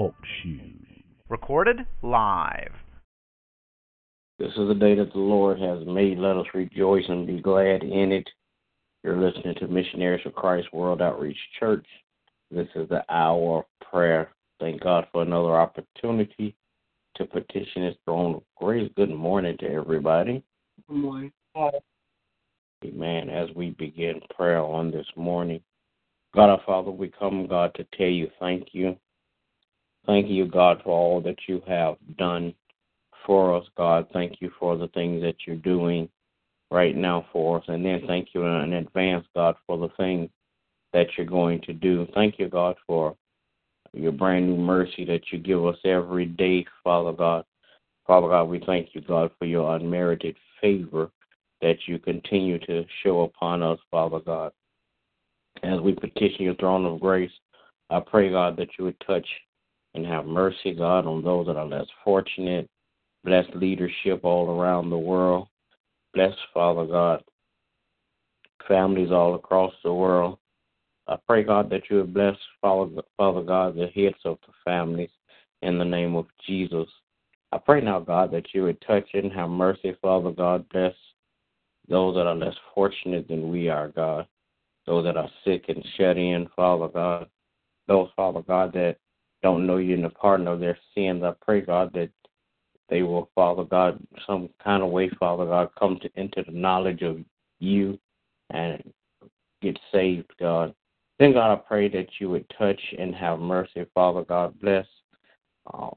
Talk shoes. Recorded live. This is the day that the Lord has made. Let us rejoice and be glad in it. You're listening to Missionaries for Christ World Outreach Church. This is the hour of prayer. Thank God for another opportunity to petition His throne of grace. Good morning to everybody. Good morning. Amen. As we begin prayer on this morning, God our Father, we come, God, to tell you thank you. Thank you, God, for all that you have done for us, God. Thank you for the things that you're doing right now for us. And then thank you in advance, God, for the things that you're going to do. Thank you, God, for your brand new mercy that you give us every day, Father God. Father God, we thank you, God, for your unmerited favor that you continue to show upon us, Father God. As we petition your throne of grace, I pray, God, that you would touch and have mercy, God, on those that are less fortunate. Bless leadership all around the world. Bless, Father God, families all across the world. I pray, God, that you would bless, Father, Father God, the heads of the families in the name of Jesus. I pray now, God, that you would touch and have mercy, Father God. Bless those that are less fortunate than we are, God. Those that are sick and shut in, Father God. Those, Father God, that don't know you in the pardon of their sins. I pray, God, that they will, Father God, some kind of way, Father God, come to into the knowledge of you and get saved, God. Then, God, I pray that you would touch and have mercy, Father God. Bless uh,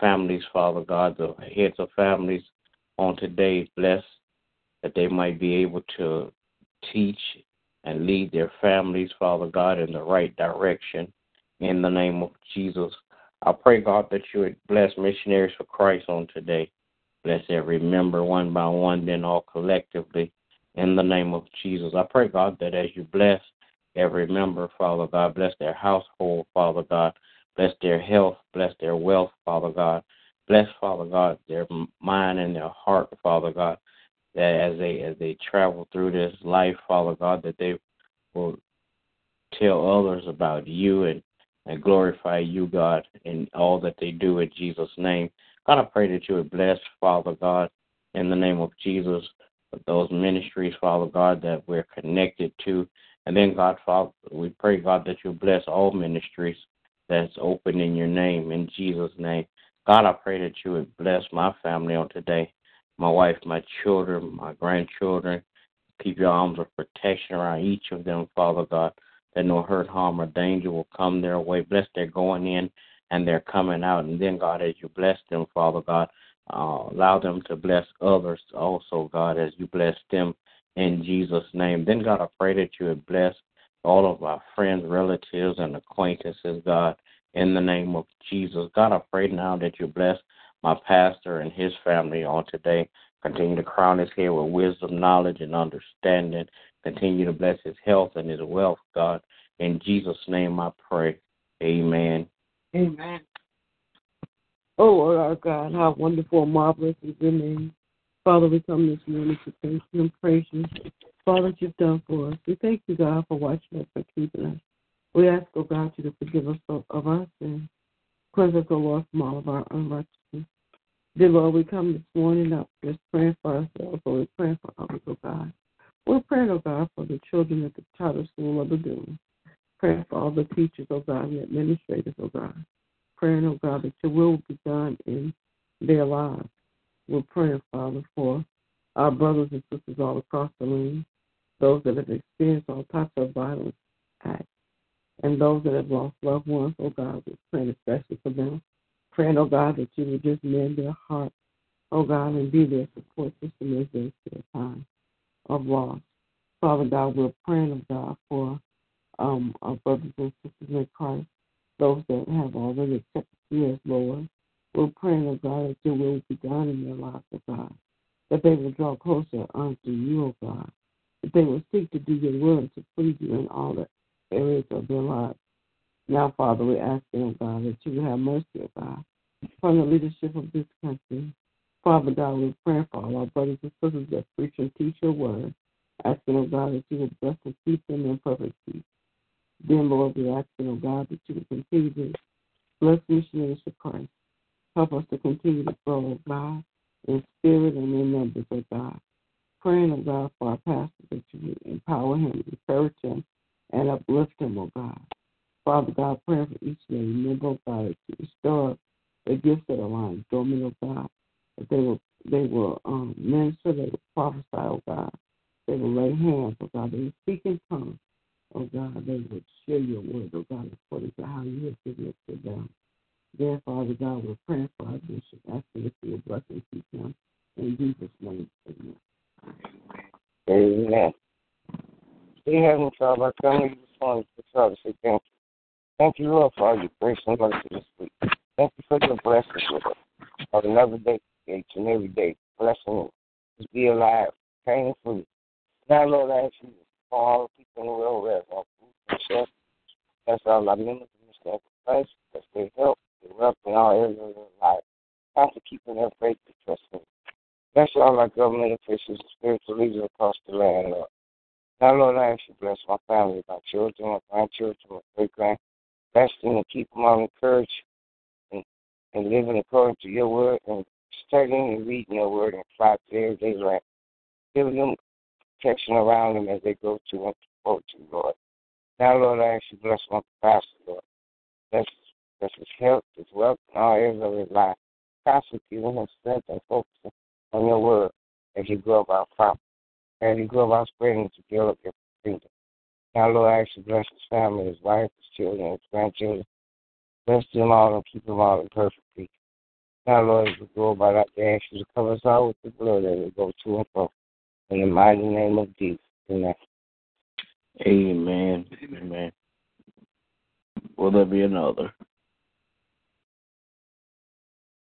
families, Father God, the heads of families on today. Bless that they might be able to teach and lead their families, Father God, in the right direction in the name of Jesus. I pray, God, that you would bless missionaries for Christ on today. Bless every member one by one, then all collectively in the name of Jesus. I pray, God, that as you bless every member, Father God, bless their household, Father God, bless their health, bless their wealth, Father God. Bless, Father God, their mind and their heart, Father God, that as they as they travel through this life, Father God, that they will tell others about you and and glorify you, God, in all that they do in Jesus' name. God, I pray that you would bless, Father God, in the name of Jesus, those ministries, Father God, that we're connected to. And then, God, Father, we pray, God, that you bless all ministries that's open in your name, in Jesus' name. God, I pray that you would bless my family on today, my wife, my children, my grandchildren. Keep your arms of protection around each of them, Father God that no hurt, harm, or danger will come their way. Bless their going in and their coming out. And then, God, as you bless them, Father God, uh, allow them to bless others also, God, as you bless them in Jesus' name. Then, God, I pray that you would bless all of our friends, relatives, and acquaintances, God, in the name of Jesus. God, I pray now that you bless my pastor and his family on today. Continue to crown his head with wisdom, knowledge, and understanding. Continue to bless his health and his wealth, God. In Jesus' name I pray. Amen. Amen. Oh, Lord our God, how wonderful and marvelous is your name. Father, we come this morning to thank you and praise you for all that you've done for us. We thank you, God, for watching us and keeping us. We ask, oh God, you to forgive us of, of our sins. Cleanse us, O Lord, from all of our unrighteousness. Dear Lord, we come this morning not just praying for ourselves, but we're praying for others, oh God. We're praying, oh God, for the children at the charter school of the Doom. Praying for all the teachers, oh God, and administrators, oh God. Praying, oh God, that your will be done in their lives. We're praying, Father, for our brothers and sisters all across the land, those that have experienced all types of violence acts, and those that have lost loved ones, oh God, we're praying especially for them. Praying, oh God, that you would just mend their heart, oh God, and be their support system as they a time of loss. Father God, we're praying, of God, for um, our brothers and sisters in Christ, those that have already accepted you as Lord. We're praying, oh God, that your will be done in their lives, oh God, that they will draw closer unto you, oh God, that they will seek to do your will and to please you in all the areas of their lives. Now, Father, we ask, oh God, that you will have mercy, oh God, upon the leadership of this country. Father God, we pray for all our brothers and sisters that preach and teach your word, asking, oh God, that you would bless and keep them in perfect peace. Then, Lord, we ask, oh God, that you would continue to bless missionaries for Christ. Help us to continue to grow, oh God, in spirit and in numbers, oh God. Praying, oh God, for our pastor that you will empower him, encourage him, and uplift him, oh God. Father God, praying for each and every member, oh God, that you restore the gifts that are lying dormant, oh God, they will they will um, minister, they will prophesy, oh God. They will lay hands, oh God. They will speak in tongues, oh God. They will share your word, oh God, according to how you have given it to them. Dear Father God, we're praying for our bishop, asking that you bless and keep him. In Jesus' name, amen. Amen. Dear Heavenly Father, I come to you this morning to try to say thank you. Thank you, Lord, for all your grace and mercy this week. Thank you for your blessings with us. For another day, each and every day, blessing us to be alive, pain free. Now, Lord, I ask you for all the people in the world where on food and. That's all our members in for Christ. That's their help, their wealth, in all areas of their life. Thank you for keeping their faith and trust you. Bless all our government officials and spiritual leaders across the land, Lord. Now, Lord, I ask you to bless my family, my children, my grandchildren, my great grand. Bless them and keep them all encouraged and, and living according to your word and studying and reading your word and apply to their everyday. Giving them protection around them as they go to and to, to Lord. Now, Lord, I ask you bless my pastor, Lord. Bless, bless his health, his wealth, and all areas of his life. Constantly giving him strength and focusing on your word as you grow about property, as you grow about spreading to build up your kingdom. Now, Lord, I ask you bless his family, his wife, his children, his grandchildren. Bless them all and keep them all in perfect peace. Now, Lord, as we go about that day, I ask you to cover us all with the blood that we go to and fro. In the mighty name of Jesus. Amen. Amen. Amen. Will there be another?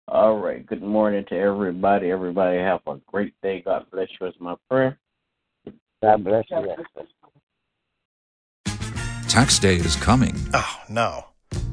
All right. Good morning to everybody. Everybody have a great day. God bless you is my prayer. God bless you. Tax day is coming. Oh, no.